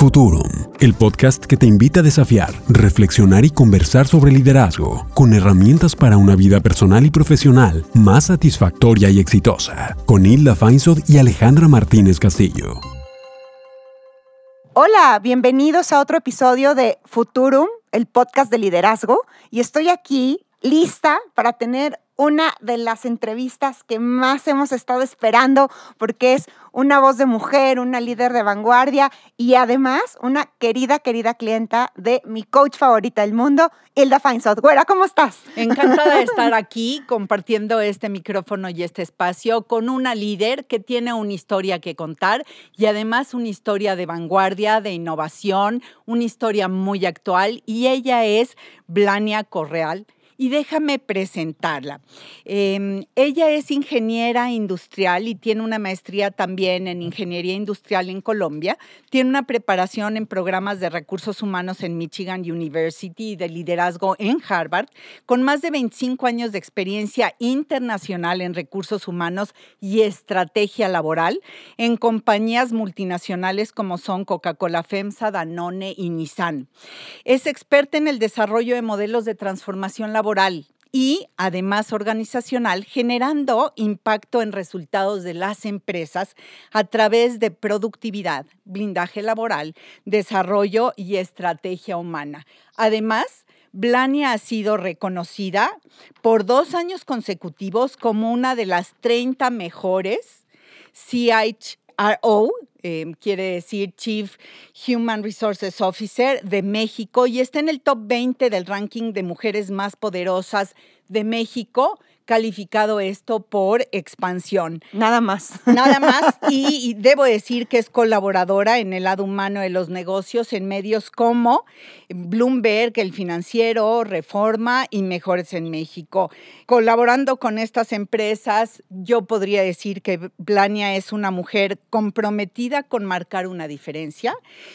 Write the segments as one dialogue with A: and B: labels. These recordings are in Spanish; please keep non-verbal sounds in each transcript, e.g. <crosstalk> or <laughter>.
A: Futurum, el podcast que te invita a desafiar, reflexionar y conversar sobre liderazgo, con herramientas para una vida personal y profesional más satisfactoria y exitosa, con Hilda Feinsod y Alejandra Martínez Castillo.
B: Hola, bienvenidos a otro episodio de Futurum, el podcast de liderazgo, y estoy aquí lista para tener una de las entrevistas que más hemos estado esperando porque es una voz de mujer, una líder de vanguardia y además una querida, querida clienta de mi coach favorita del mundo, Hilda Feinsod. Güera, ¿cómo estás?
C: Encantada de estar <laughs> aquí compartiendo este micrófono y este espacio con una líder que tiene una historia que contar y además una historia de vanguardia, de innovación, una historia muy actual y ella es Blania Correal y déjame presentarla. Em, ella es ingeniera industrial y tiene una maestría también en ingeniería industrial en Colombia. Tiene una preparación en programas de recursos humanos en Michigan University y de liderazgo en Harvard, con más de 25 años de experiencia internacional en recursos humanos y estrategia laboral en compañías multinacionales como son Coca-Cola FEMSA, Danone y Nissan. Es experta en el desarrollo de modelos de transformación laboral y además organizacional, generando impacto en resultados de las empresas a través de productividad, blindaje laboral, desarrollo y estrategia humana. Además, Blania ha sido reconocida por dos años consecutivos como una de las 30 mejores CHRO Em, quiere decir Chief Human Resources Officer de México y está en el top 20 del ranking de mujeres más poderosas de México calificado esto por expansión.
B: Nada más.
C: Nada más. <laughs> Y, debo decir que es colaboradora en el lado humano de los negocios en medios como Bloomberg, El Financiero, Reforma y Mejores en México. Colaborando con estas empresas, yo podría decir que Blania es una mujer comprometida con marcar una diferencia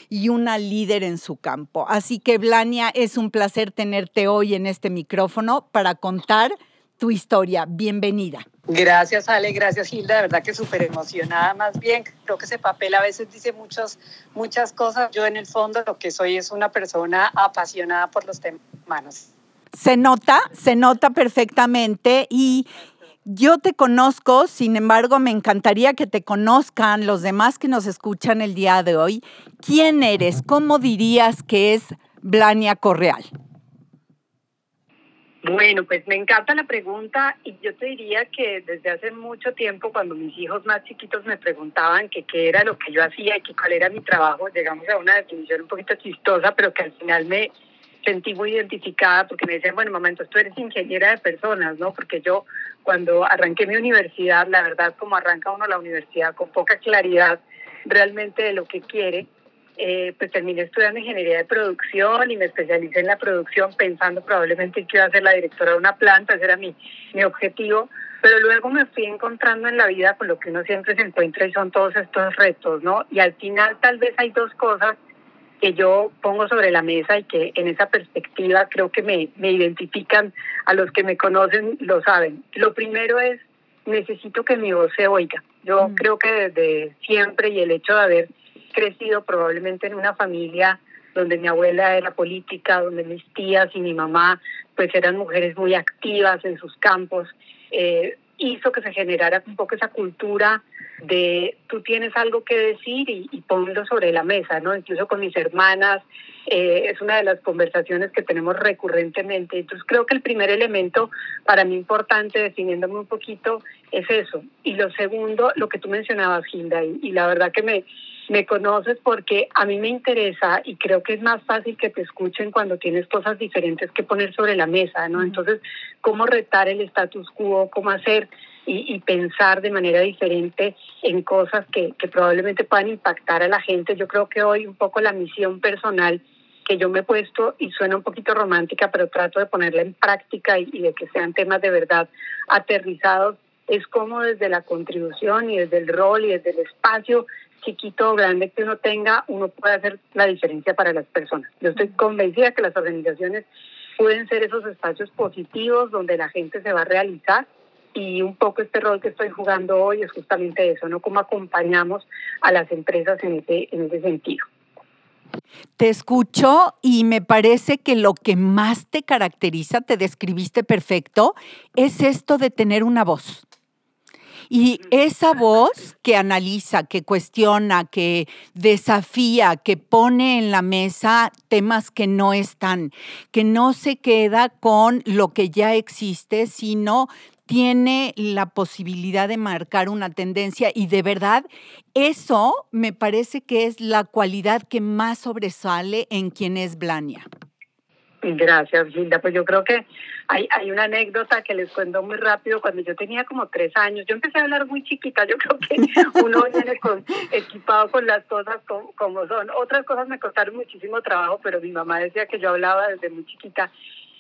C: y una líder en su campo. Así que Blania, es un placer tenerte hoy en este micrófono para contar tu historia. Bienvenida.
D: Gracias, Ale, gracias, Hilda. De verdad que súper emocionada más bien. Creo que ese papel a veces dice muchas, muchas cosas. Yo en el fondo lo que soy es una persona apasionada por los temas humanos.
C: Se nota, se nota perfectamente y yo te conozco, sin embargo, me encantaría que te conozcan los demás que nos escuchan el día de hoy. ¿Quién eres? ¿Cómo dirías que es Blania Correal?
D: Bueno, pues me encanta la pregunta y yo te diría que desde hace mucho tiempo cuando mis hijos más chiquitos me preguntaban qué era lo que yo hacía y que cuál era mi trabajo, llegamos a una definición un poquito chistosa, pero que al final me sentí muy identificada porque me decían, bueno, momento, tú eres ingeniera de personas, ¿no? Porque yo cuando arranqué mi universidad, la verdad, como arranca uno la universidad con poca claridad realmente de lo que quiere, eh, pues terminé estudiando ingeniería de producción y me especialicé en la producción pensando probablemente que iba a ser la directora de una planta, ese era mi, mi objetivo, pero luego me fui encontrando en la vida con lo que uno siempre se encuentra y son todos estos retos, ¿no? Y al final tal vez hay dos cosas que yo pongo sobre la mesa y que en esa perspectiva creo que me, me identifican, a los que me conocen lo saben. Lo primero es, necesito que mi voz se oiga. Yo mm. creo que desde siempre y el hecho de haber crecido probablemente en una familia donde mi abuela era política, donde mis tías y mi mamá pues eran mujeres muy activas en sus campos, eh, hizo que se generara un poco esa cultura de tú tienes algo que decir y, y ponlo sobre la mesa, ¿no? Incluso con mis hermanas, eh, es una de las conversaciones que tenemos recurrentemente. Entonces creo que el primer elemento para mí importante, definiéndome un poquito, es eso. Y lo segundo, lo que tú mencionabas, Hilda, y la verdad que me, me conoces porque a mí me interesa y creo que es más fácil que te escuchen cuando tienes cosas diferentes que poner sobre la mesa, ¿no? Entonces, cómo retar el status quo, cómo hacer y, pensar de manera diferente en cosas que, que probablemente puedan impactar a la gente. Yo creo que hoy un poco la misión personal que yo me he puesto y suena un poquito romántica, pero trato de ponerla en práctica y, y de que sean temas de verdad aterrizados, es como desde la contribución y desde el rol y desde el espacio chiquito o grande que uno tenga, uno puede hacer la diferencia para las personas. Yo estoy convencida que las organizaciones pueden ser esos espacios positivos donde la gente se va a realizar y un poco este rol que estoy jugando hoy es justamente eso, ¿no? Cómo acompañamos a las empresas en ese, en ese sentido.
C: Te escucho y me parece que lo que más te caracteriza, te describiste perfecto, es esto de tener una voz. Y esa voz que analiza, que cuestiona, que desafía, que pone en la mesa temas que no están, que no se queda con lo que ya existe, sino tiene la posibilidad de marcar una tendencia. Y de verdad eso me parece que es la cualidad que más sobresale en quien es Blania.
D: Gracias, Gilda. Pues yo creo que hay, hay una anécdota que les cuento muy rápido. Cuando yo tenía como tres años, yo empecé a hablar muy chiquita. Yo creo que <laughs> uno viene con, equipado con las cosas como, como son. Otras cosas me costaron muchísimo trabajo, pero mi mamá decía que yo hablaba desde muy chiquita.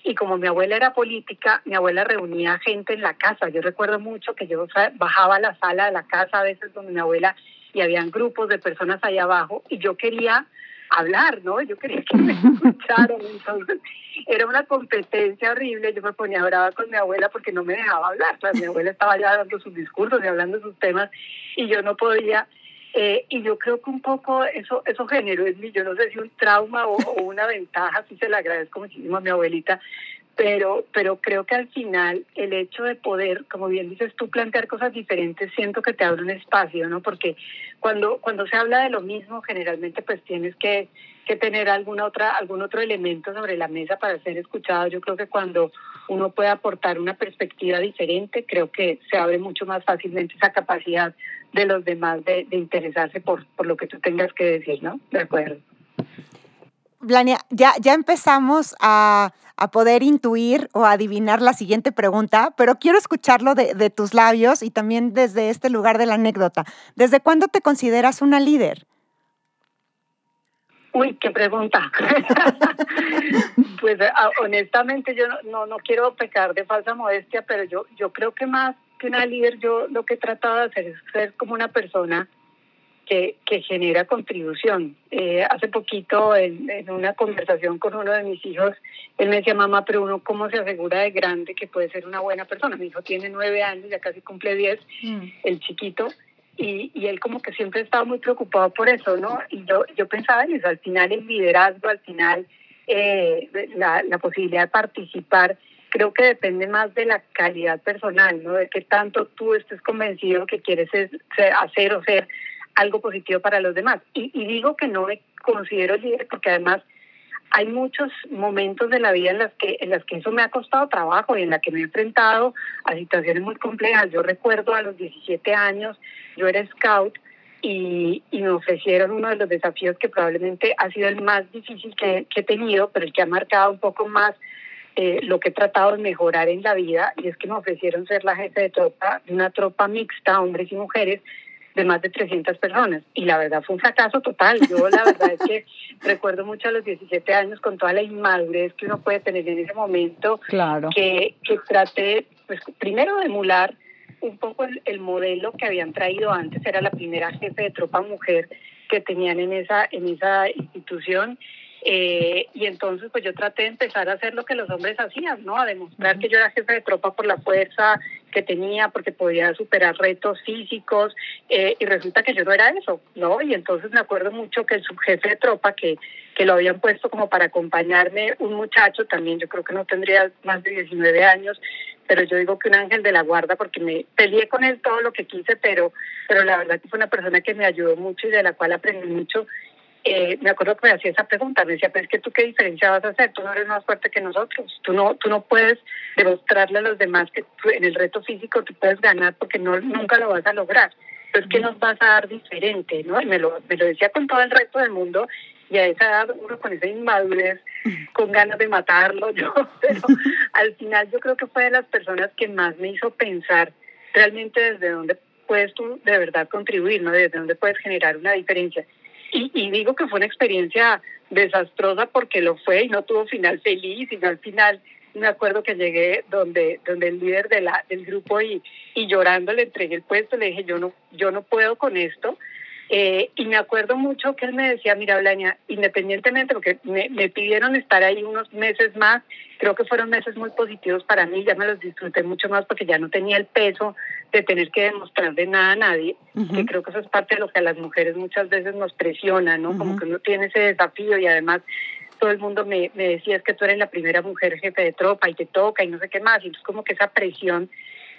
D: Y como mi abuela era política, mi abuela reunía gente en la casa. Yo recuerdo mucho que yo bajaba a la sala de la casa a veces donde mi abuela y habían grupos de personas allá abajo y yo quería hablar, ¿no? Yo quería que me <laughs> escucharan. Entonces, era una competencia horrible. Yo me ponía brava con mi abuela porque no me dejaba hablar. O sea, mi abuela estaba ya dando sus discursos y hablando sus temas y yo no podía. Eh, y yo creo que un poco eso, eso generó en mí, yo no sé si un trauma o, o una ventaja, sí se le agradezco muchísimo a mi abuelita, pero, pero creo que al final el hecho de poder, como bien dices tú, plantear cosas diferentes, siento que te abre un espacio, ¿no? Porque cuando, cuando se habla de lo mismo, generalmente pues tienes que, que tener alguna otra, algún otro elemento sobre la mesa para ser escuchado. Yo creo que cuando uno puede aportar una perspectiva diferente, creo que se abre mucho más fácilmente esa capacidad de los demás de, de interesarse por, por lo que tú tengas que decir, ¿no? De acuerdo.
B: Blania, ya, ya empezamos a, poder intuir o adivinar la siguiente pregunta, pero quiero escucharlo de, de, tus labios y también desde este lugar de la anécdota. ¿Desde cuándo te consideras una líder?
D: Uy, qué pregunta. <laughs> pues ah, honestamente yo no, no, quiero pecar de falsa modestia, pero yo, yo creo que más que una líder, yo lo que he tratado de hacer es ser como una persona que, que genera contribución. Eh, hace poquito, en, en, una conversación con uno de mis hijos, él me decía, mamá, pero uno cómo se asegura de grande que puede ser una buena persona. Mi hijo tiene nueve años, ya casi cumple diez, mm. el chiquito, y, y, él como que siempre estaba muy preocupado por eso, ¿no? Y yo, yo pensaba en eso, al final el liderazgo, al final eh, la, la posibilidad de participar, creo que depende más de la calidad personal, ¿no? De qué tanto tú estés convencido que quieres hacer o ser algo positivo para los demás. Y, digo que no me considero líder porque además hay muchos momentos de la vida en las que en las que eso me ha costado trabajo y en la que me he enfrentado a situaciones muy complejas. Yo recuerdo a los 17 años, yo era scout y, me ofrecieron uno de los desafíos que probablemente ha sido el más difícil que, he tenido, pero el que ha marcado un poco más eh, lo que he tratado de mejorar en la vida, y es que me ofrecieron ser la jefe de tropa, de una tropa mixta, hombres y mujeres, de más de 300 personas. Y la verdad fue un fracaso total. Yo la verdad es que <laughs> recuerdo mucho a los 17 años con toda la inmadurez que uno puede tener en ese momento,
C: claro.
D: que, que traté, pues primero de emular un poco el, el, modelo que habían traído antes, era la primera jefe de tropa mujer que tenían en esa, en esa institución eh, y entonces pues yo traté de empezar a hacer lo que los hombres hacían, ¿no? A demostrar que yo era jefe de tropa por la fuerza que tenía, porque podía superar retos físicos, eh, y resulta que yo no era eso, ¿no? Y entonces me acuerdo mucho que el subjefe de tropa que, que lo habían puesto como para acompañarme, un muchacho también, yo creo que no tendría más de 19 años, pero yo digo que un ángel de la guarda porque me peleé con él todo lo que quise, pero, pero la verdad que fue una persona que me ayudó mucho y de la cual aprendí mucho eh, me acuerdo que me hacía esa pregunta, me decía, pero es que tú qué diferencia vas a hacer, tú no eres más fuerte que nosotros, tú no, tú no puedes demostrarle a los demás que en el reto físico tú puedes ganar porque no, nunca lo vas a lograr. Entonces, ¿qué nos vas a dar diferente? ¿no? Y me lo, me lo decía con todo el reto del mundo y a esa edad uno con esa inmadurez, con ganas de matarlo, <laughs> yo, pero <laughs> al final yo creo que fue de las personas que más me hizo pensar realmente desde dónde puedes tú de verdad contribuir, ¿no? Desde dónde puedes generar una diferencia. <laughs> Y, digo que fue una experiencia desastrosa porque lo fue y no tuvo final feliz, y al final me acuerdo que llegué donde donde el líder de la del grupo y, y llorando le entregué el puesto, le dije yo no yo no puedo con esto. Eh, y me acuerdo mucho que él me decía, mira, Blaña, independientemente, porque me, me pidieron estar ahí unos meses más, creo que fueron meses muy positivos para mí, ya me los disfruté mucho más porque ya no tenía el peso de tener que demostrar de nada a nadie, que creo que eso es parte de lo que a las mujeres muchas veces nos presiona, ¿no? Como que uno tiene ese desafío y además todo el mundo me, me decía es que tú eres la primera mujer jefe de tropa y te toca y no sé qué más, y entonces como que esa presión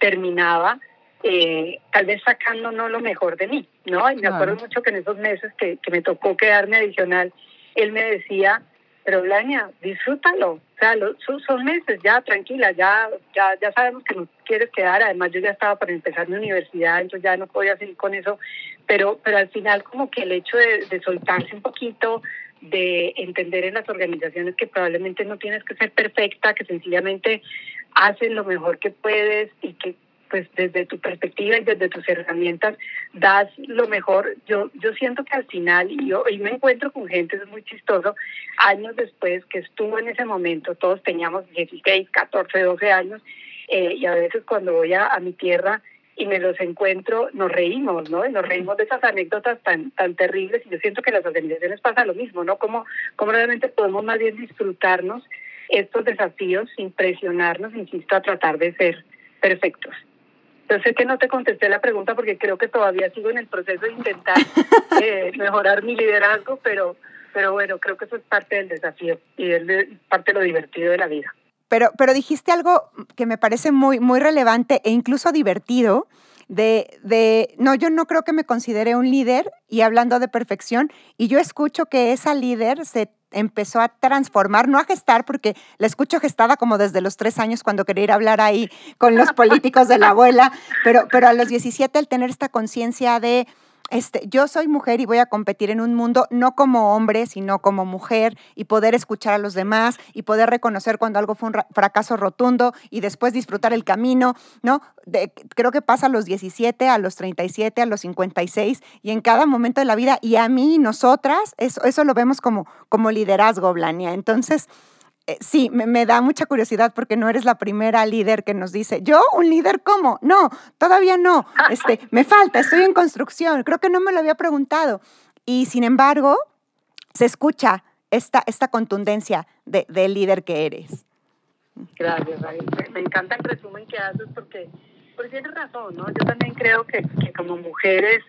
D: terminaba eh, tal vez sacando no lo mejor de mí, ¿no? Y me acuerdo mucho que en esos meses que, que me tocó quedarme adicional, él me decía, pero Blania, disfrútalo, o sea, son, meses, ya tranquila, ya, ya, ya sabemos que no quieres quedar, además yo ya estaba para empezar mi universidad, entonces ya no podía seguir con eso, pero, pero al final como que el hecho de, de soltarse un poquito, de entender en las organizaciones que probablemente no tienes que ser perfecta, que sencillamente haces lo mejor que puedes y que pues desde tu perspectiva y desde tus herramientas das lo mejor. Yo, yo siento que al final, y yo y me encuentro con gente, es muy chistoso, años después que estuvo en ese momento, todos teníamos 16, 14, 12 años, eh, y a veces cuando voy a, mi tierra, y me los encuentro, nos reímos, ¿no? Nos reímos de esas anécdotas tan, tan terribles y yo siento que las organizaciones pasa lo mismo, ¿no? Como, como realmente podemos más bien disfrutarnos estos desafíos sin presionarnos, insisto, a tratar de ser perfectos. Yo sé que no te contesté la pregunta porque creo que todavía sigo en el proceso de intentar <laughs> eh, mejorar mi liderazgo, pero, pero bueno, creo que eso es parte del desafío y es parte de lo divertido de la vida.
B: Pero, pero dijiste algo que me parece muy, muy relevante e incluso divertido. De, de, no, yo no creo que me considere un líder y hablando de perfección, y yo escucho que esa líder se empezó a transformar, no a gestar, porque la escucho gestada como desde los tres años cuando quería ir a hablar ahí con los políticos de la abuela, pero, pero a los 17 el tener esta conciencia de este, yo soy mujer y voy a competir en un mundo no como hombre, sino como mujer y poder escuchar a los demás y poder reconocer cuando algo fue un fracaso rotundo y después disfrutar el camino, ¿no? creo que pasa a los 17, a los 37, a los 56 y en cada momento de la vida y a mí, nosotras, eso, eso lo vemos como, como liderazgo, Blania. Entonces, eh, sí, me, da mucha curiosidad porque no eres la primera líder que nos dice, yo, un líder, ¿cómo? No, todavía no, este, me falta, estoy en construcción, creo que no me lo había preguntado. Y sin embargo, se escucha esta, esta contundencia de, del líder que eres.
D: Gracias, Me encanta el resumen que haces porque, porque tienes razón, ¿no? Yo también creo que, que como mujeres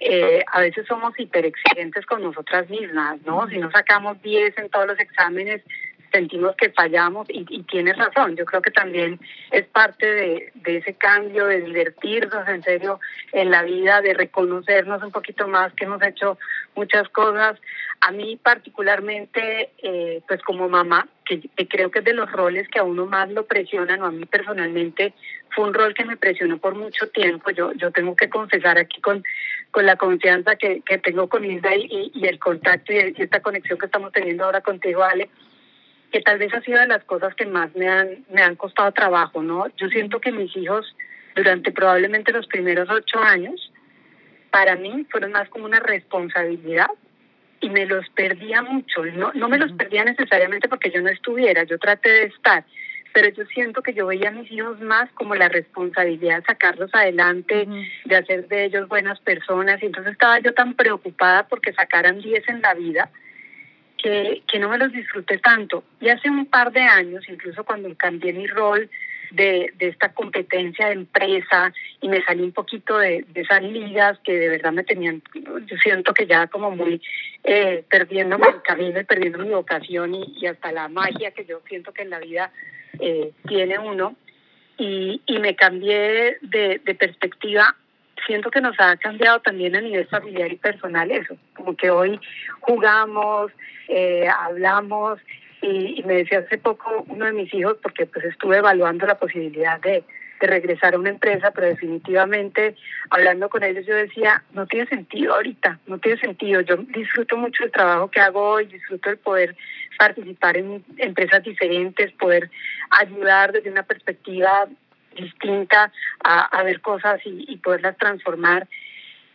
D: eh, a veces somos hiperexigentes con nosotras mismas, ¿no? Si no sacamos 10 en todos los exámenes, sentimos que fallamos y, y tienes razón, yo creo que también es parte de, ese cambio, de divertirnos en serio en la vida, de reconocernos un poquito más que hemos hecho muchas cosas. A mí particularmente, eh, pues como mamá, que, creo que es de los roles que a uno más lo presionan, o a mí personalmente fue un rol que me presionó por mucho tiempo. Yo, yo tengo que confesar aquí con, con la confianza que, tengo con Isla y, y el contacto y, y esta conexión que estamos teniendo ahora contigo, Ale, que tal vez ha sido de las cosas que más me han, me han costado trabajo, ¿no? Yo siento que mis hijos, durante probablemente los primeros ocho años, para mí fueron más como una responsabilidad y me los perdía mucho. No, no me los perdía necesariamente porque yo no estuviera, yo traté de estar, pero yo siento que yo veía a mis hijos más como la responsabilidad de sacarlos adelante, de hacer de ellos buenas personas, y entonces estaba yo tan preocupada porque sacaran diez en la vida que, no me los disfruté tanto. Y hace un par de años, incluso cuando cambié mi rol de, de esta competencia de empresa y me salí un poquito de, de esas ligas que de verdad me tenían, yo siento que ya como muy eh, perdiéndome el camino y perdiendo mi vocación y, hasta la magia que yo siento que en la vida eh, tiene uno. Y, y me cambié de perspectiva siento que nos ha cambiado también a nivel familiar y personal eso, como que hoy jugamos, eh, hablamos y, me decía hace poco uno de mis hijos, porque pues estuve evaluando la posibilidad de, de regresar a una empresa, pero definitivamente hablando con ellos yo decía, no tiene sentido ahorita, no tiene sentido, yo disfruto mucho el trabajo que hago hoy, disfruto el poder participar en empresas diferentes, poder ayudar desde una perspectiva distinta a, ver cosas y, poderlas transformar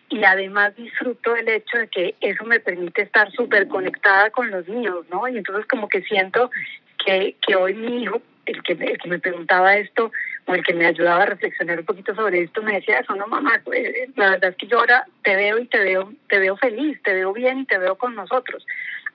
D: y además disfruto el hecho de que eso me permite estar súper conectada con los niños, ¿no? Y entonces como que siento que, que hoy mi hijo, el que, el que me preguntaba esto, o el que me ayudaba a reflexionar un poquito sobre esto, me decía eso, no mamá, pues, la verdad es que yo ahora te veo y te veo, te veo feliz, te veo bien y te veo con nosotros.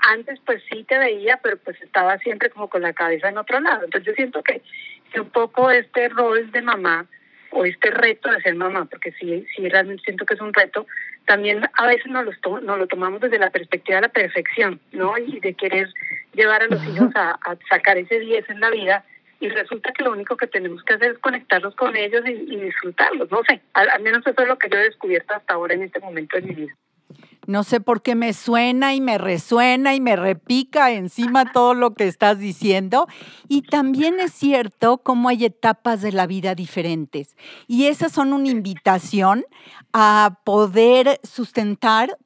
D: Antes pues sí te veía, pero pues estaba siempre como con la cabeza en otro lado. Entonces yo siento que, que un poco este rol de mamá o este reto de ser mamá, porque sí, sí realmente siento que es un reto, también a veces nos lo, nos lo tomamos desde la perspectiva de la perfección, ¿no? Y de querer llevar a los <laughs> hijos a, sacar ese 10 en la vida y resulta que lo único que tenemos que hacer es conectarnos con ellos y, disfrutarlos, no sé, al, menos eso es lo que yo he descubierto hasta ahora en este momento de mi vida.
C: No sé por qué me suena y me resuena y me repica encima todo lo que estás diciendo. Y también es cierto cómo hay etapas de la vida diferentes. Y esas son una invitación a poder sustentar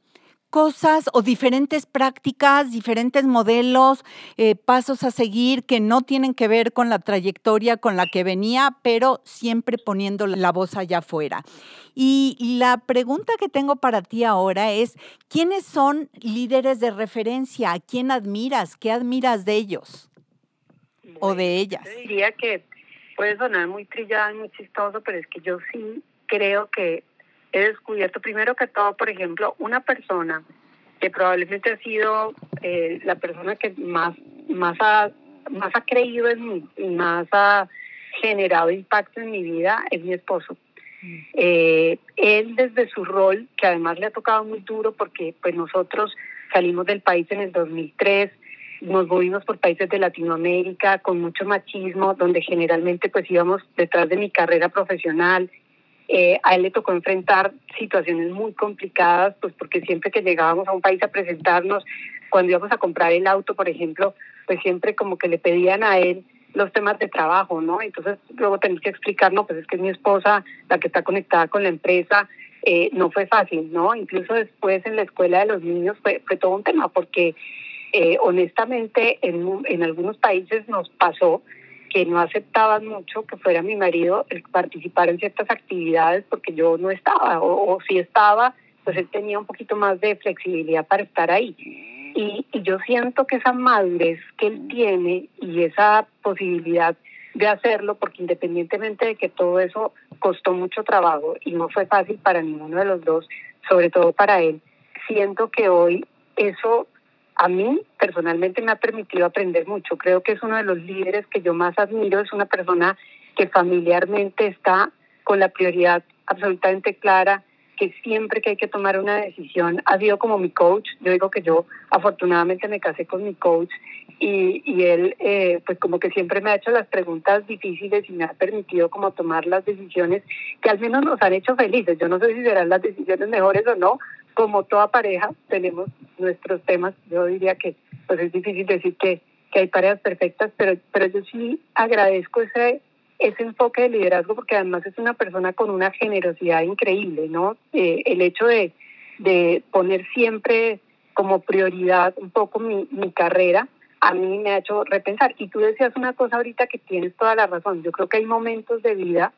C: cosas o diferentes prácticas, diferentes modelos, eh, pasos a seguir que no tienen que ver con la trayectoria con la que venía, pero siempre poniendo la voz allá afuera. Y la pregunta que tengo para ti ahora es, ¿quiénes son líderes de referencia? ¿A quién admiras? ¿Qué admiras de ellos o de ellas?
D: Yo diría que puede sonar muy trillado y muy chistoso, pero es que yo sí creo que he descubierto primero que todo, por ejemplo, una persona que probablemente ha sido eh, la persona que más, más, ha, más ha creído en mí más ha generado impacto en mi vida es mi esposo. Eh, él desde su rol, que además le ha tocado muy duro porque pues nosotros salimos del país en el 2003, nos movimos por países de Latinoamérica con mucho machismo, donde generalmente pues íbamos detrás de mi carrera profesional eh, a él le tocó enfrentar situaciones muy complicadas, pues porque siempre que llegábamos a un país a presentarnos, cuando íbamos a comprar el auto, por ejemplo, pues siempre como que le pedían a él los temas de trabajo, ¿no? Entonces luego tenés que explicar, no, pues es que mi esposa la que está conectada con la empresa, eh, no fue fácil, ¿no? Incluso después en la escuela de los niños fue, fue todo un tema, porque eh, honestamente en, en algunos países nos pasó que no aceptaban mucho que fuera mi marido el participar en ciertas actividades porque yo no estaba, o, si estaba, pues él tenía un poquito más de flexibilidad para estar ahí. Y, y yo siento que esa madurez que él tiene y esa posibilidad de hacerlo, porque independientemente de que todo eso costó mucho trabajo y no fue fácil para ninguno de los dos, sobre todo para él, siento que hoy eso a mí personalmente me ha permitido aprender mucho. Creo que es uno de los líderes que yo más admiro, es una persona que familiarmente está con la prioridad absolutamente clara, que siempre que hay que tomar una decisión ha sido como mi coach. Yo digo que yo afortunadamente me casé con mi coach y, y él eh, pues como que siempre me ha hecho las preguntas difíciles y me ha permitido como tomar las decisiones que al menos nos han hecho felices. Yo no sé si serán las decisiones mejores o no, como toda pareja, tenemos nuestros temas. Yo diría que pues es difícil decir que, que hay parejas perfectas, pero, pero yo sí agradezco ese, ese enfoque de liderazgo porque además es una persona con una generosidad increíble, ¿no? Eh, el hecho de, de poner siempre como prioridad un poco mi, mi carrera, a mí me ha hecho repensar. Y tú decías una cosa ahorita que tienes toda la razón. Yo creo que hay momentos de vida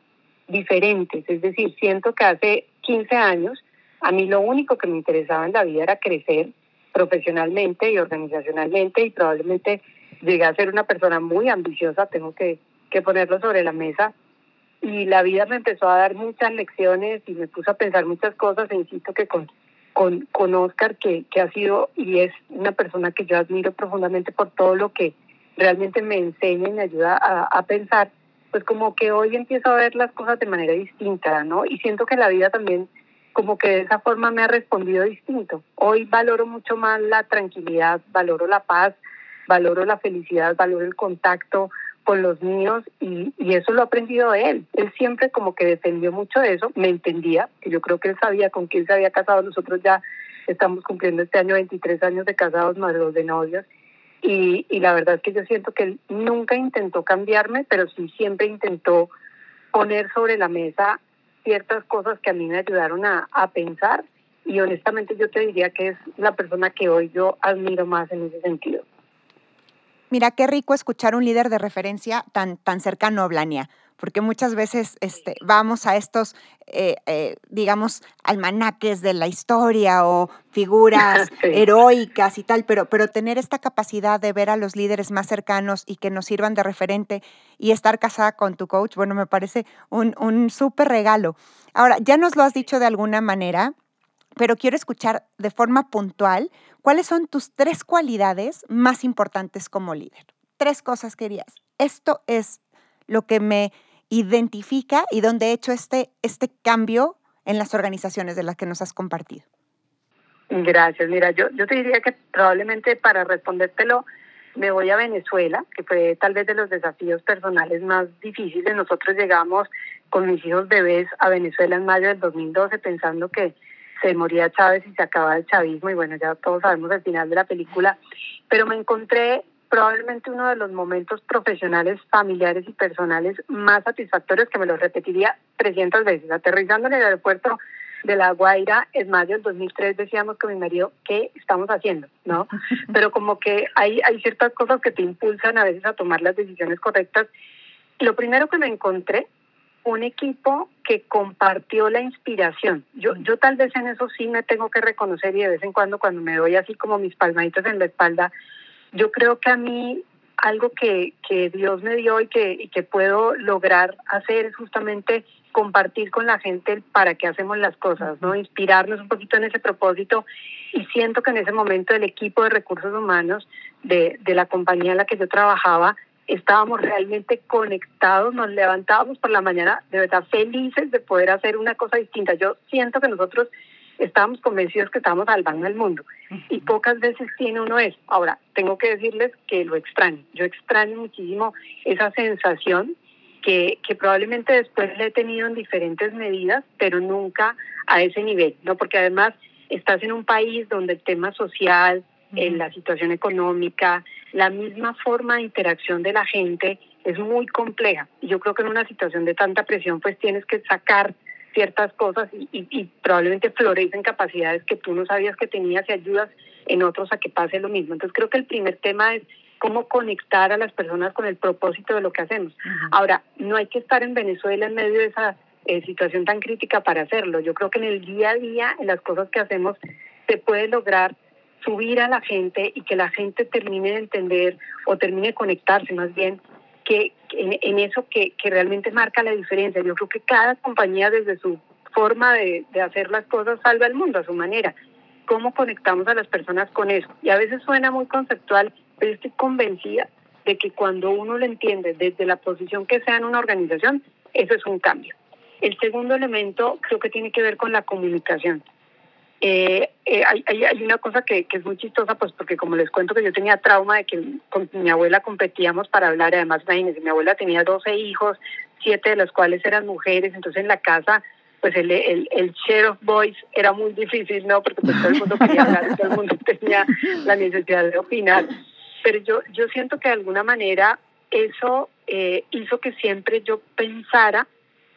D: diferentes. Es decir, siento que hace 15 años a mí lo único que me interesaba en la vida era crecer profesionalmente y organizacionalmente y probablemente llegué a ser una persona muy ambiciosa, tengo que, que ponerlo sobre la mesa. Y la vida me empezó a dar muchas lecciones y me puso a pensar muchas cosas e insisto que con, con, con Oscar, que, que ha sido y es una persona que yo admiro profundamente por todo lo que realmente me enseña y me ayuda a, a pensar, pues como que hoy empiezo a ver las cosas de manera distinta, ¿no? Y siento que la vida también como que de esa forma me ha respondido distinto. Hoy valoro mucho más la tranquilidad, valoro la paz, valoro la felicidad, valoro el contacto con los míos y, eso lo he aprendido de él. Él siempre como que defendió mucho de eso, me entendía, que yo creo que él sabía con quién se había casado. Nosotros ya estamos cumpliendo este año 23 años de casados más los de novios. Y, y la verdad es que yo siento que él nunca intentó cambiarme, pero sí siempre intentó poner sobre la mesa ciertas cosas que a mí me ayudaron a, a pensar y honestamente yo te diría que es la persona que hoy yo admiro más en ese sentido.
B: Mira, qué rico escuchar un líder de referencia tan, tan cercano a Blania, porque muchas veces este, vamos a estos, eh, eh, digamos, almanaques de la historia o figuras <laughs> heroicas y tal, pero, pero tener esta capacidad de ver a los líderes más cercanos y que nos sirvan de referente y estar casada con tu coach, bueno, me parece un, un súper regalo. Ahora, ya nos lo has dicho de alguna manera, pero quiero escuchar de forma puntual cuáles son tus tres cualidades más importantes como líder. Tres cosas querías. Esto es lo que me identifica y dónde ha hecho este, este cambio en las organizaciones de las que nos has compartido?
D: Gracias. Mira, yo, yo te diría que probablemente para respondértelo me voy a Venezuela, que fue tal vez de los desafíos personales más difíciles. Nosotros llegamos con mis hijos bebés a Venezuela en mayo del 2012 pensando que se moría Chávez y se acababa el chavismo y bueno, ya todos sabemos el final de la película, pero me encontré probablemente uno de los momentos profesionales, familiares y personales más satisfactorios que me lo repetiría 300 veces. Aterrizando en el aeropuerto de La Guaira en mayo del 2003 decíamos con mi marido, ¿qué estamos haciendo? ¿No? <laughs> Pero como que hay, hay ciertas cosas que te impulsan a veces a tomar las decisiones correctas. Lo primero que me encontré, un equipo que compartió la inspiración. Yo, yo tal vez en eso sí me tengo que reconocer y de vez en cuando cuando me doy así como mis palmaditas en la espalda, yo creo que a mí algo que, que Dios me dio y que, y que puedo lograr hacer es justamente compartir con la gente para qué hacemos las cosas, ¿no? Inspirarnos un poquito en ese propósito y siento que en ese momento el equipo de recursos humanos de, de la compañía en la que yo trabajaba estábamos realmente conectados, nos levantábamos por la mañana de verdad felices de poder hacer una cosa distinta. Yo siento que nosotros estábamos convencidos que estábamos salvando el mundo y pocas veces tiene uno eso. Ahora, tengo que decirles que lo extraño. Yo extraño muchísimo esa sensación que, que probablemente después le he tenido en diferentes medidas, pero nunca a ese nivel, ¿no? Porque además estás en un país donde el tema social, en la situación económica, la misma forma de interacción de la gente es muy compleja. Y yo creo que en una situación de tanta presión, pues tienes que sacar ciertas cosas y, y, probablemente florecen capacidades que tú no sabías que tenías y ayudas en otros a que pase lo mismo. Entonces creo que el primer tema es cómo conectar a las personas con el propósito de lo que hacemos. Ahora, no hay que estar en Venezuela en medio de esa eh, situación tan crítica para hacerlo. Yo creo que en el día a día, en las cosas que hacemos, se puede lograr subir a la gente y que la gente termine de entender o termine de conectarse más bien que en, eso que, que, realmente marca la diferencia. Yo creo que cada compañía desde su forma de, de hacer las cosas salva el mundo a su manera. ¿Cómo conectamos a las personas con eso? Y a veces suena muy conceptual, pero estoy convencida de que cuando uno lo entiende desde la posición que sea en una organización, eso es un cambio. El segundo elemento creo que tiene que ver con la comunicación. Eh, eh, hay, hay, una cosa que, que, es muy chistosa, pues porque como les cuento que yo tenía trauma de que con mi abuela competíamos para hablar, además imagínense, mi abuela tenía 12 hijos, siete de los cuales eran mujeres, entonces en la casa pues el, el, el share of voice era muy difícil, ¿no? Porque pues todo el mundo quería hablar, todo el mundo <laughs> tenía la necesidad de opinar, pero yo, yo siento que de alguna manera eso eh, hizo que siempre yo pensara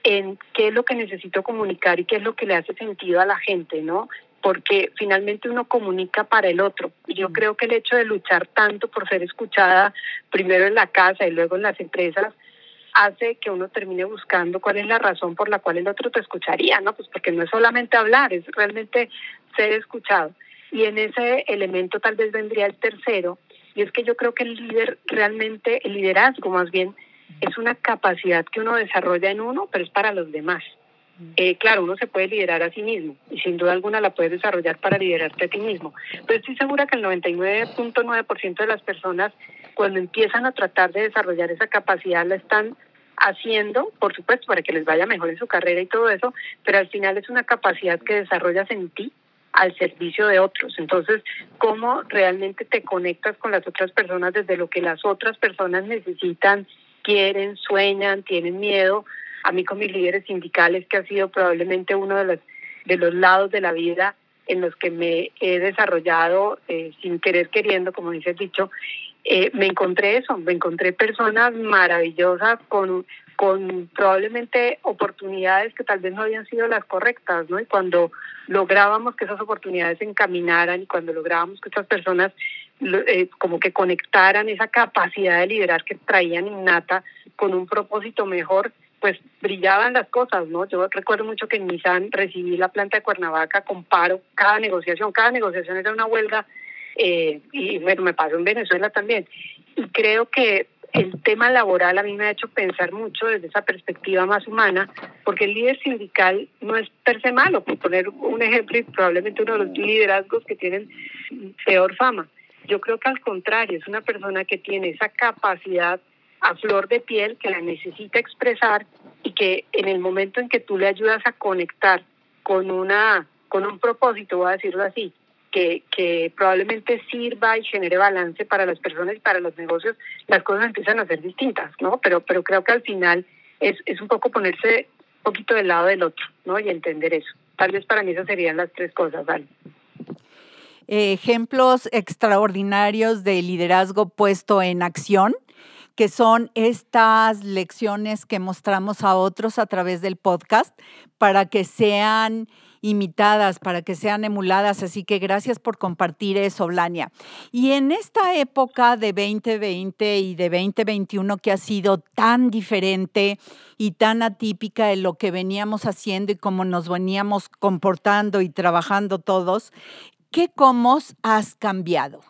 D: en qué es lo que necesito comunicar y qué es lo que le hace sentido a la gente, ¿no? Porque finalmente uno comunica para el otro. Y yo mm. creo que el hecho de luchar tanto por ser escuchada, primero en la casa y luego en las empresas, hace que uno termine buscando cuál es la razón por la cual el otro te escucharía, ¿no? Pues porque no es solamente hablar, es realmente ser escuchado. Y en ese elemento tal vez vendría el tercero, y es que yo creo que el líder realmente, el liderazgo más bien, es una capacidad que uno desarrolla en uno, pero es para los demás. Eh, claro, uno se puede liderar a sí mismo y sin duda alguna la puedes desarrollar para liderarte a ti mismo. Pero estoy segura que el 99.9% de las personas cuando empiezan a tratar de desarrollar esa capacidad la están haciendo, por supuesto, para que les vaya mejor en su carrera y todo eso, pero al final es una capacidad que desarrollas en ti al servicio de otros. Entonces, ¿cómo realmente te conectas con las otras personas desde lo que las otras personas necesitan, quieren, sueñan, tienen miedo? A mí con mis líderes sindicales, que ha sido probablemente uno de los, de los lados de la vida en los que me he desarrollado eh, sin querer queriendo, como dice dicho, eh, me encontré eso, me encontré personas maravillosas con, con probablemente oportunidades que tal vez no habían sido las correctas, ¿no? Y cuando lográbamos que esas oportunidades se encaminaran y cuando lográbamos que estas personas eh, como que conectaran esa capacidad de liderar que traían innata con un propósito mejor, pues brillaban las cosas, ¿no? Yo recuerdo mucho que en Nissan recibí la planta de Cuernavaca con paro, cada negociación, cada negociación era una huelga, eh, y bueno, me pasó en Venezuela también. Y creo que el tema laboral a mí me ha hecho pensar mucho desde esa perspectiva más humana, porque el líder sindical no es per se malo, por poner un ejemplo y probablemente uno de los liderazgos que tienen peor fama. Yo creo que al contrario, es una persona que tiene esa capacidad a flor de piel que la necesita expresar y que en el momento en que tú le ayudas a conectar con una con un propósito, voy a decirlo así, que, que probablemente sirva y genere balance para las personas y para los negocios, las cosas empiezan a ser distintas, ¿no? Pero, pero creo que al final es, es un poco ponerse un poquito del lado del otro, ¿no? Y entender eso. Tal vez para mí esas serían las tres cosas, ¿vale?
C: ejemplos extraordinarios de liderazgo puesto en acción que son estas lecciones que mostramos a otros a través del podcast para que sean imitadas, para que sean emuladas. Así que gracias por compartir eso, Blania. Y en esta época de 2020 y de 2021 que ha sido tan diferente y tan atípica de lo que veníamos haciendo y cómo nos veníamos comportando y trabajando todos, ¿qué comos has cambiado?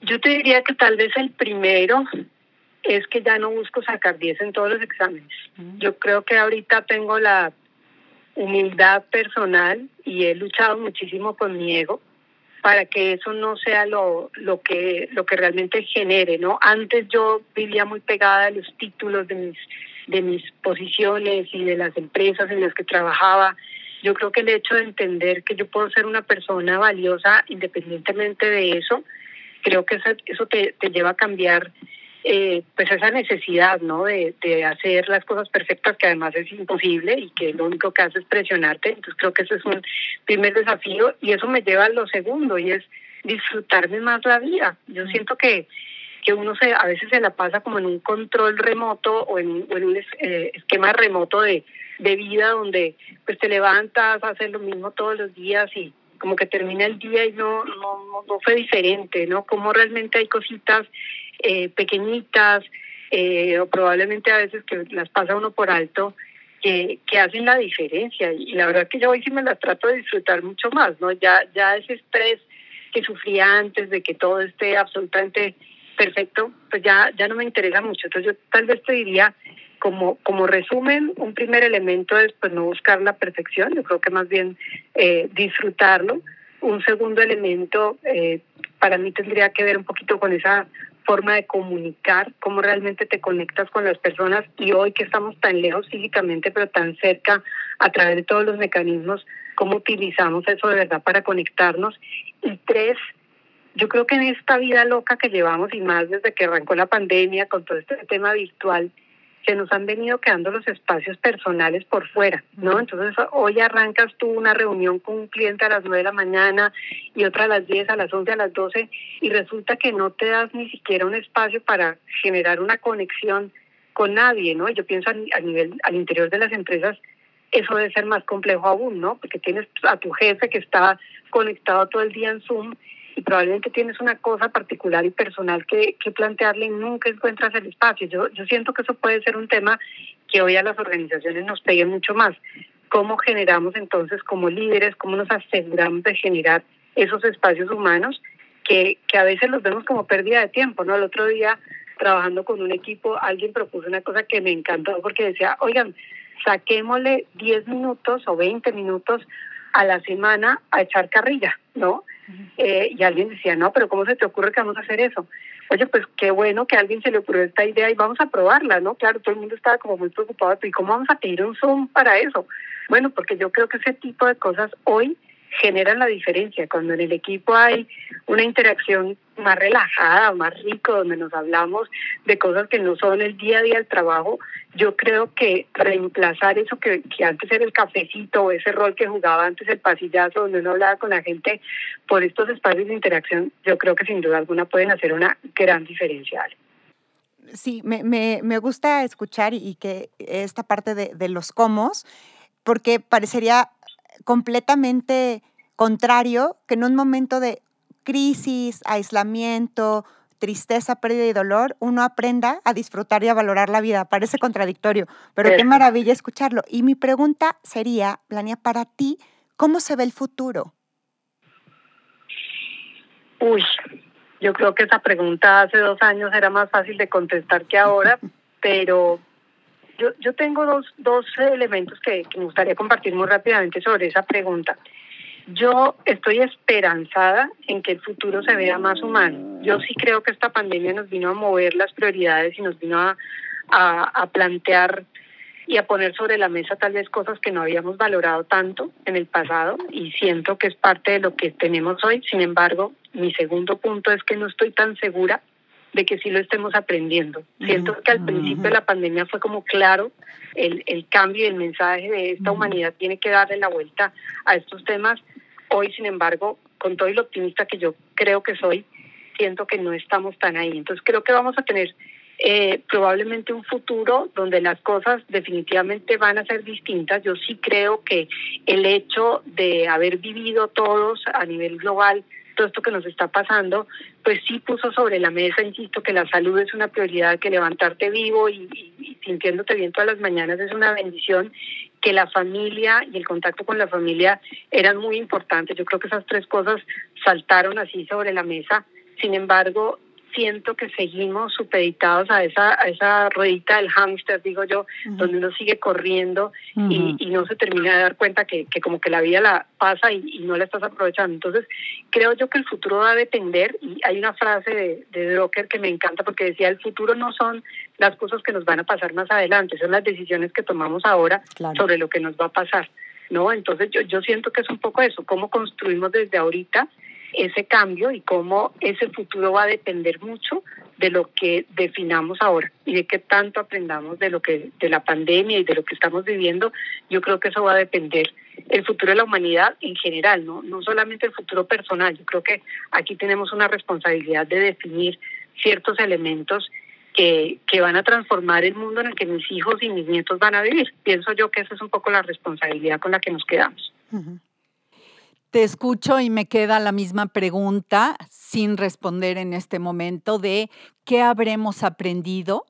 D: Yo te diría que tal vez el primero es que ya no busco sacar 10 en todos los exámenes. Yo creo que ahorita tengo la humildad personal y he luchado muchísimo con mi ego para que eso no sea lo, lo que lo que realmente genere, ¿no? Antes yo vivía muy pegada a los títulos de mis de mis posiciones y de las empresas en las que trabajaba. Yo creo que el hecho de entender que yo puedo ser una persona valiosa independientemente de eso, creo que eso, eso te, te lleva a cambiar eh, pues esa necesidad ¿no? De, de, hacer las cosas perfectas que además es imposible y que lo único que hace es presionarte. Entonces creo que ese es un primer desafío y eso me lleva a lo segundo y es disfrutarme más la vida. Yo siento que, que uno se, a veces se la pasa como en un control remoto o en, o en un eh, esquema remoto de, de vida donde pues te levantas, haces lo mismo todos los días y como que termina el día y no, no, no fue diferente, ¿no? Como realmente hay cositas eh, pequeñitas eh, o probablemente a veces que las pasa uno por alto que, que hacen la diferencia y la verdad que yo hoy sí me las trato de disfrutar mucho más, ¿no? Ya, ya ese estrés que sufría antes de que todo esté absolutamente perfecto, pues ya, ya no me interesa mucho. Entonces yo tal vez te diría, como, como resumen, un primer elemento es pues no buscar la perfección, yo creo que más bien eh, disfrutarlo. Un segundo elemento eh, para mí tendría que ver un poquito con esa forma de comunicar, cómo realmente te conectas con las personas y hoy que estamos tan lejos físicamente, pero tan cerca a través de todos los mecanismos, cómo utilizamos eso de verdad para conectarnos. Y tres, yo creo que en esta vida loca que llevamos y más desde que arrancó la pandemia con todo este tema virtual, se nos han venido quedando los espacios personales por fuera, ¿no? Entonces hoy arrancas tú una reunión con un cliente a las 9 de la mañana y otra a las 10, a las 11, a las 12 y resulta que no te das ni siquiera un espacio para generar una conexión con nadie, ¿no? Yo pienso a nivel, al interior de las empresas, eso debe ser más complejo aún, ¿no? Porque tienes a tu jefe que está conectado todo el día en Zoom y probablemente tienes una cosa particular y personal que, plantearle y nunca encuentras el espacio. Yo, yo siento que eso puede ser un tema que hoy a las organizaciones nos pegue mucho más. ¿Cómo generamos entonces como líderes, cómo nos aseguramos de generar esos espacios humanos que, que a veces los vemos como pérdida de tiempo? ¿no? El otro día, trabajando con un equipo, alguien propuso una cosa que me encantó porque decía, oigan, saquémosle 10 minutos o 20 minutos a la semana a echar carrilla, ¿no? Eh, y alguien decía, no, pero ¿cómo se te ocurre que vamos a hacer eso? Oye, pues qué bueno que a alguien se le ocurrió esta idea y vamos a probarla, ¿no? Claro, todo el mundo estaba como muy preocupado, ¿y cómo vamos a pedir un Zoom para eso? Bueno, porque yo creo que ese tipo de cosas hoy generan la diferencia. Cuando en el equipo hay una interacción más relajada, más rico, donde nos hablamos de cosas que no son el día a día del trabajo, yo creo que reemplazar eso que, que antes era el cafecito o ese rol que jugaba antes el pasillazo, donde uno hablaba con la gente por estos espacios de interacción, yo creo que sin duda alguna pueden hacer una gran diferencia.
B: Sí, me, me, me gusta escuchar y que esta parte de, de los comos, porque parecería completamente contrario que en un momento de crisis, aislamiento, tristeza, pérdida y dolor, uno aprenda a disfrutar y a valorar la vida. Parece contradictorio, pero qué maravilla escucharlo. Y mi pregunta sería, Plania, para ti, ¿cómo se ve el futuro?
D: Uy, yo creo que esa pregunta hace dos años era más fácil de contestar que ahora, <laughs> pero yo, yo tengo dos, dos elementos que, que me gustaría compartir muy rápidamente sobre esa pregunta. Yo estoy esperanzada en que el futuro se vea más humano. Yo sí creo que esta pandemia nos vino a mover las prioridades y nos vino a, a, a plantear y a poner sobre la mesa tal vez cosas que no habíamos valorado tanto en el pasado y siento que es parte de lo que tenemos hoy. Sin embargo, mi segundo punto es que no estoy tan segura de que sí lo estemos aprendiendo. Siento que al principio de la pandemia fue como claro el, el cambio y el mensaje de esta humanidad tiene que darle la vuelta a estos temas. Hoy, sin embargo, con todo lo optimista que yo creo que soy, siento que no estamos tan ahí. Entonces creo que vamos a tener eh, probablemente un futuro donde las cosas definitivamente van a ser distintas. Yo sí creo que el hecho de haber vivido todos a nivel global todo esto que nos está pasando, pues sí puso sobre la mesa, insisto, que la salud es una prioridad, que levantarte vivo y, y sintiéndote bien todas las mañanas es una bendición, que la familia y el contacto con la familia eran muy importantes. Yo creo que esas tres cosas saltaron así sobre la mesa. Sin embargo, siento que seguimos supeditados a esa, a esa ruedita del hámster, digo yo, donde uno sigue corriendo y, y, no se termina de dar cuenta que, que como que la vida la pasa y, y, no la estás aprovechando. Entonces, creo yo que el futuro va a depender, y hay una frase de, de Drucker que me encanta porque decía, el futuro no son las cosas que nos van a pasar más adelante, son las decisiones que tomamos ahora claro. sobre lo que nos va a pasar. ¿no? Entonces yo, yo siento que es un poco eso, cómo construimos desde ahorita ese cambio y cómo ese futuro va a depender mucho de lo que definamos ahora y de qué tanto aprendamos de lo que de la pandemia y de lo que estamos viviendo. Yo creo que eso va a depender el futuro de la humanidad en general, no no solamente el futuro personal. Yo creo que aquí tenemos una responsabilidad de definir ciertos elementos que, que van a transformar el mundo en el que mis hijos y mis nietos van a vivir. Pienso yo que esa es un poco la responsabilidad con la que nos quedamos.
C: Te escucho y me queda la misma pregunta sin responder en este momento de qué habremos aprendido,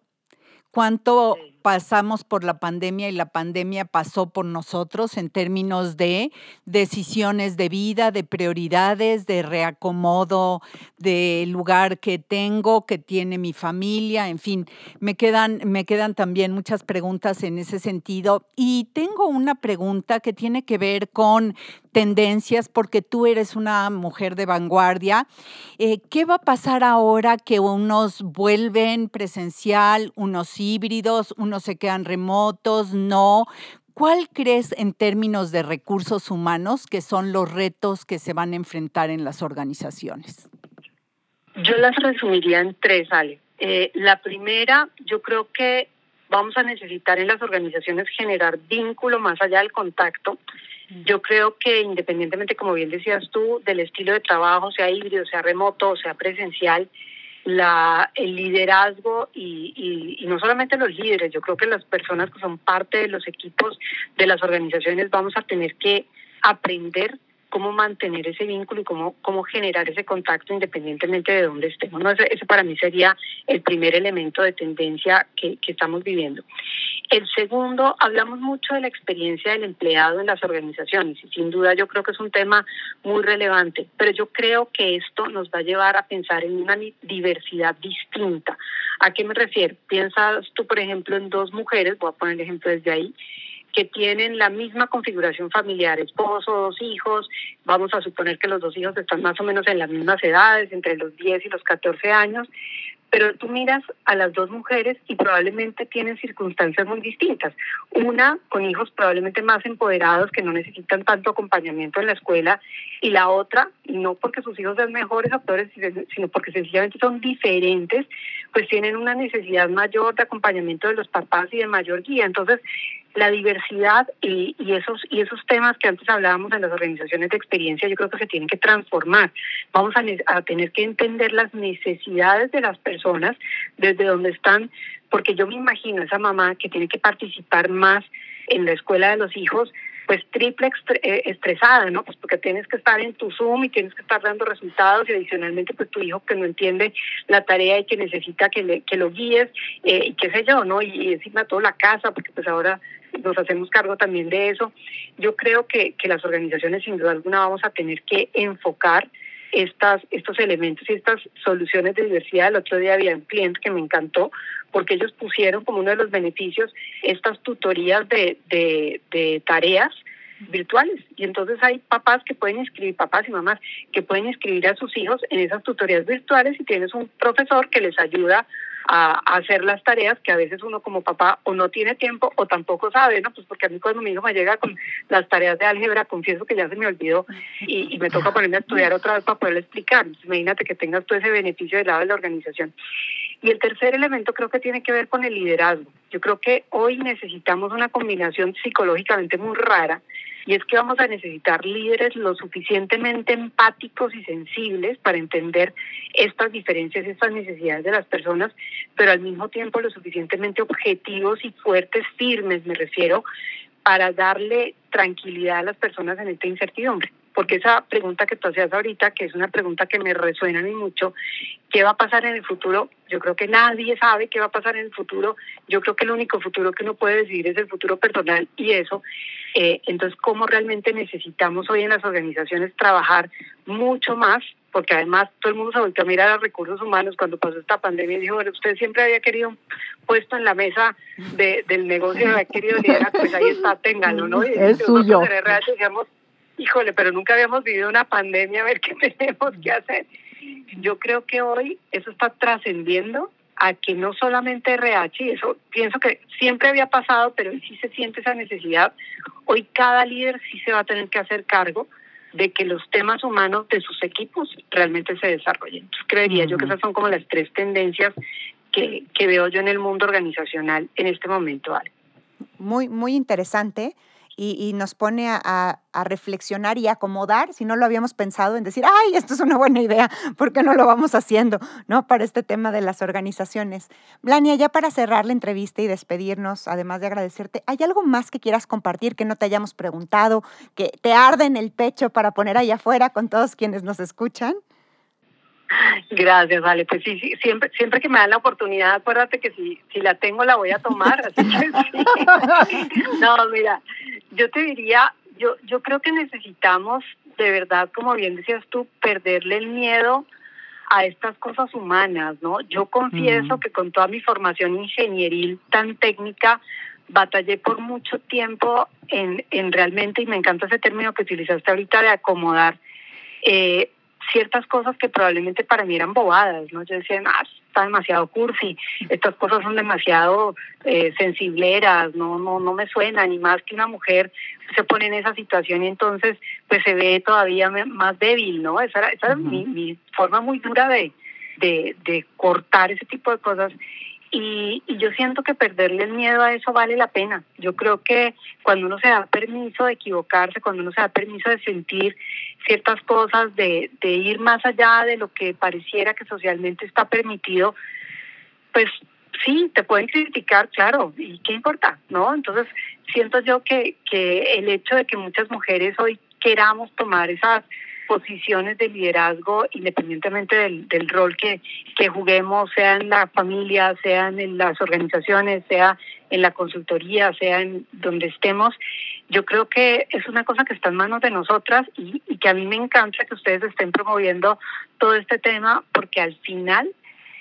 C: cuánto pasamos por la pandemia y la pandemia pasó por nosotros en términos de decisiones de vida, de prioridades, de reacomodo del lugar que tengo, que tiene mi familia, en fin, me quedan, me quedan también muchas preguntas en ese sentido. Y tengo una pregunta que tiene que ver con tendencias, porque tú eres una mujer de vanguardia. Eh, ¿Qué va a pasar ahora que unos vuelven presencial, unos híbridos, unos se quedan remotos, no. ¿Cuál crees en términos de recursos humanos que son los retos que se van a enfrentar en las organizaciones?
D: Yo las resumiría en tres, Ale. Eh, la primera, yo creo que vamos a necesitar en las organizaciones generar vínculo más allá del contacto. Yo creo que independientemente, como bien decías tú, del estilo de trabajo, sea híbrido, sea remoto sea presencial, la, el liderazgo y, y, y, no solamente los líderes, yo creo que las personas que son parte de los equipos de las organizaciones vamos a tener que aprender cómo mantener ese vínculo y cómo, cómo generar ese contacto independientemente de dónde estemos. ¿no? Ese, para mí sería el primer elemento de tendencia que, que estamos viviendo. El segundo, hablamos mucho de la experiencia del empleado en las organizaciones y sin duda yo creo que es un tema muy relevante, pero yo creo que esto nos va a llevar a pensar en una diversidad distinta. ¿A qué me refiero? Piensas tú, por ejemplo, en dos mujeres, voy a poner el ejemplo desde ahí, que tienen la misma configuración familiar, esposo, dos hijos, vamos a suponer que los dos hijos están más o menos en las mismas edades, entre los 10 y los 14 años, pero tú miras a las dos mujeres y probablemente tienen circunstancias muy distintas. Una con hijos probablemente más empoderados que no necesitan tanto acompañamiento en la escuela y la otra, no porque sus hijos sean mejores actores, sino porque sencillamente son diferentes, pues tienen una necesidad mayor de acompañamiento de los papás y de mayor guía. Entonces, la diversidad y, y, esos y esos temas que antes hablábamos en las organizaciones de experiencia yo creo que se tienen que transformar vamos a, a tener que entender las necesidades de las personas desde donde están porque yo me imagino esa mamá que tiene que participar más en la escuela de los hijos pues triple estresada, ¿no? Pues porque tienes que estar en tu Zoom y tienes que estar dando resultados y adicionalmente pues tu hijo que no entiende la tarea y que necesita que, le, que lo guíes eh, y qué sé yo, ¿no? Y encima toda la casa, porque pues ahora nos hacemos cargo también de eso. Yo creo que, que las organizaciones sin duda alguna vamos a tener que enfocar estas, estos elementos y estas soluciones de diversidad. El otro día había un cliente que me encantó porque ellos pusieron como uno de los beneficios estas tutorías de, de, de tareas virtuales y entonces hay papás que pueden inscribir, papás y mamás que pueden inscribir a sus hijos en esas tutorías virtuales y tienes un profesor que les ayuda a, hacer las tareas que a veces uno como papá o no tiene tiempo o tampoco sabe, ¿no? Pues porque a mí cuando mi hijo me llega con las tareas de álgebra, confieso que ya se me olvidó y, me toca ponerme a estudiar otra vez para poderle explicar. imagínate que tengas todo ese beneficio del lado de la organización. Y el tercer elemento creo que tiene que ver con el liderazgo. Yo creo que hoy necesitamos una combinación psicológicamente muy rara y es que vamos a necesitar líderes lo suficientemente empáticos y sensibles para entender estas diferencias, estas necesidades de las personas, pero al mismo tiempo lo suficientemente objetivos y fuertes, firmes, me refiero, para darle tranquilidad a las personas en esta incertidumbre. Porque esa pregunta que tú hacías ahorita, que es una pregunta que me resuena a mí mucho, ¿qué va a pasar en el futuro? Yo creo que nadie sabe qué va a pasar en el futuro. Yo creo que el único futuro que uno puede decidir es el futuro personal y eso eh, entonces, ¿cómo realmente necesitamos hoy en las organizaciones trabajar mucho más? Porque además todo el mundo se volvió a mirar a recursos humanos cuando pasó esta pandemia y dijo, bueno, usted siempre había querido un puesto en la mesa del negocio, había querido liderar, pues ahí está, téngalo, ¿no? Y
C: es suyo.
D: decíamos, híjole, pero nunca habíamos vivido una pandemia, a ver qué <laughs> tenemos que hacer. Yo creo que hoy eso está trascendiendo a que no solamente RH, eso pienso que siempre había pasado, pero hoy sí se siente esa necesidad. Hoy cada líder sí se va a tener que hacer cargo de que los temas humanos de sus equipos realmente se desarrollen. Entonces, creería yo que esas son como las tres tendencias que, que veo yo en el mundo organizacional en este momento, Ale.
B: Muy, muy interesante y, nos pone a, reflexionar y acomodar, si no lo habíamos pensado, en decir, ay, esto es una buena idea, ¿por qué no lo vamos haciendo? ¿No? Para este tema de las organizaciones. Blania, ya para cerrar la entrevista y despedirnos, además de agradecerte, ¿hay algo más que quieras compartir que no te hayamos preguntado, que te arde en el pecho para poner ahí afuera con todos quienes nos escuchan?
D: Gracias, vale. Pues sí, sí, siempre, siempre que me dan la oportunidad, acuérdate que si, si la tengo la voy a tomar. Así que sí. <laughs> No, mira, yo te diría, yo, yo creo que necesitamos, de verdad, como bien decías tú, perderle el miedo a estas cosas humanas, ¿no? Yo confieso que con toda mi formación ingenieril tan técnica, batallé por mucho tiempo en, en realmente, y me encanta ese término que utilizaste ahorita de acomodar, eh, ciertas cosas que probablemente para mí eran bobadas, ¿no? Yo decía, ah, está demasiado cursi, estas cosas son demasiado eh, sensibleras, no, no, no me suenan, y más que una mujer se pone en esa situación y entonces pues se ve todavía más débil, ¿no? Esa era, esa mi, mi forma muy dura de, de, de cortar ese tipo de cosas y, y, yo siento que perderle el miedo a eso vale la pena. Yo creo que cuando uno se da permiso de equivocarse, cuando uno se da permiso de sentir ciertas cosas, de, de ir más allá de lo que pareciera que socialmente está permitido, pues sí, te pueden criticar, claro, ¿y qué importa? ¿No? Entonces, siento yo que, que el hecho de que muchas mujeres hoy queramos tomar esas posiciones de liderazgo, independientemente del, del rol que, que juguemos, sea en la familia, sea en las organizaciones, sea en la consultoría, sea en donde estemos, yo creo que es una cosa que está en manos de nosotras y, y que a mí me encanta que ustedes estén promoviendo todo este tema porque al final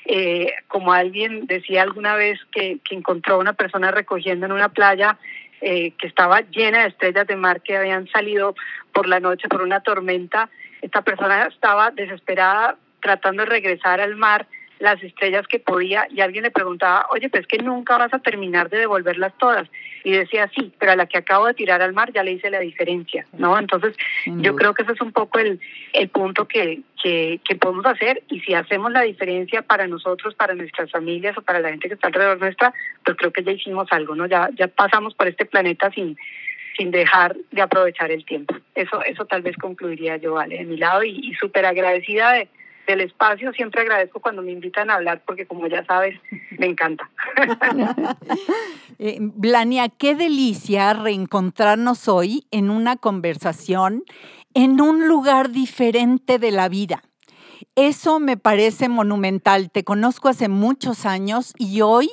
D: eh, como alguien decía alguna vez que, que encontró a una persona recogiendo en una playa eh, que estaba llena de estrellas de mar que habían salido por la noche por una tormenta. Esta persona estaba desesperada tratando de regresar al mar las estrellas que podía y alguien le preguntaba, oye, pues que nunca vas a terminar de devolverlas todas. Y decía, sí, pero a la que acabo de tirar al mar ya le hice la diferencia, ¿no? Entonces, yo creo que ese es un poco el, el punto que, que, que podemos hacer y si hacemos la diferencia para nosotros, para nuestras familias o para la gente que está alrededor nuestra, pues creo que ya hicimos algo, ¿no? Ya, ya pasamos por este planeta sin sin dejar de aprovechar el tiempo. Eso, eso tal vez concluiría yo, Vale, de mi lado y, y súper agradecida de, del espacio. Siempre agradezco cuando me invitan a hablar porque como ya sabes, me encanta. <laughs>
C: eh, Blania, qué delicia reencontrarnos hoy en una conversación en un lugar diferente de la vida. Eso me parece monumental. Te conozco hace muchos años y hoy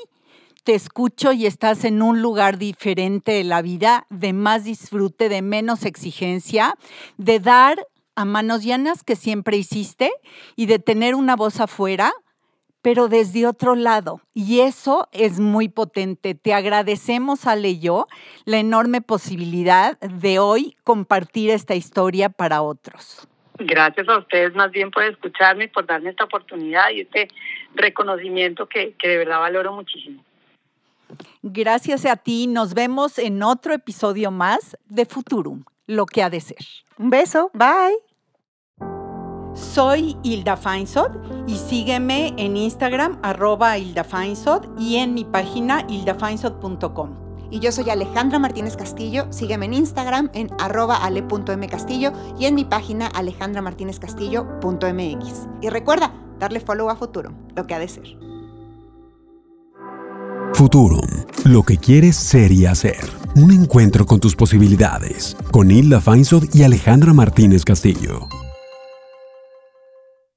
C: te escucho y estás en un lugar diferente de la vida, de más disfrute, de menos exigencia, de dar a manos llenas que siempre hiciste y de tener una voz afuera, pero desde otro lado. Y eso es muy potente. Te agradecemos, Ale y yo, la enorme posibilidad de hoy compartir esta historia para otros.
D: Gracias a ustedes más bien por escucharme, por darme esta oportunidad y este reconocimiento que, que de verdad valoro muchísimo.
C: Gracias a ti. Nos vemos en otro episodio más de Futurum, lo que ha de ser.
B: Un beso. Bye.
C: Soy Hilda Feinsod y sígueme en Instagram arroba Hilda Feinsod y en mi página hildafeinsod.com.
B: Y yo soy Alejandra Martínez Castillo. Sígueme en Instagram en arroba ale.mcastillo y en mi página alejandramartinezcastillo.mx. Y recuerda, darle follow a Futuro, lo que ha de ser.
A: Futurum, lo que quieres ser y hacer. Un encuentro con tus posibilidades. Con Hilda Feinsod y Alejandra Martínez Castillo.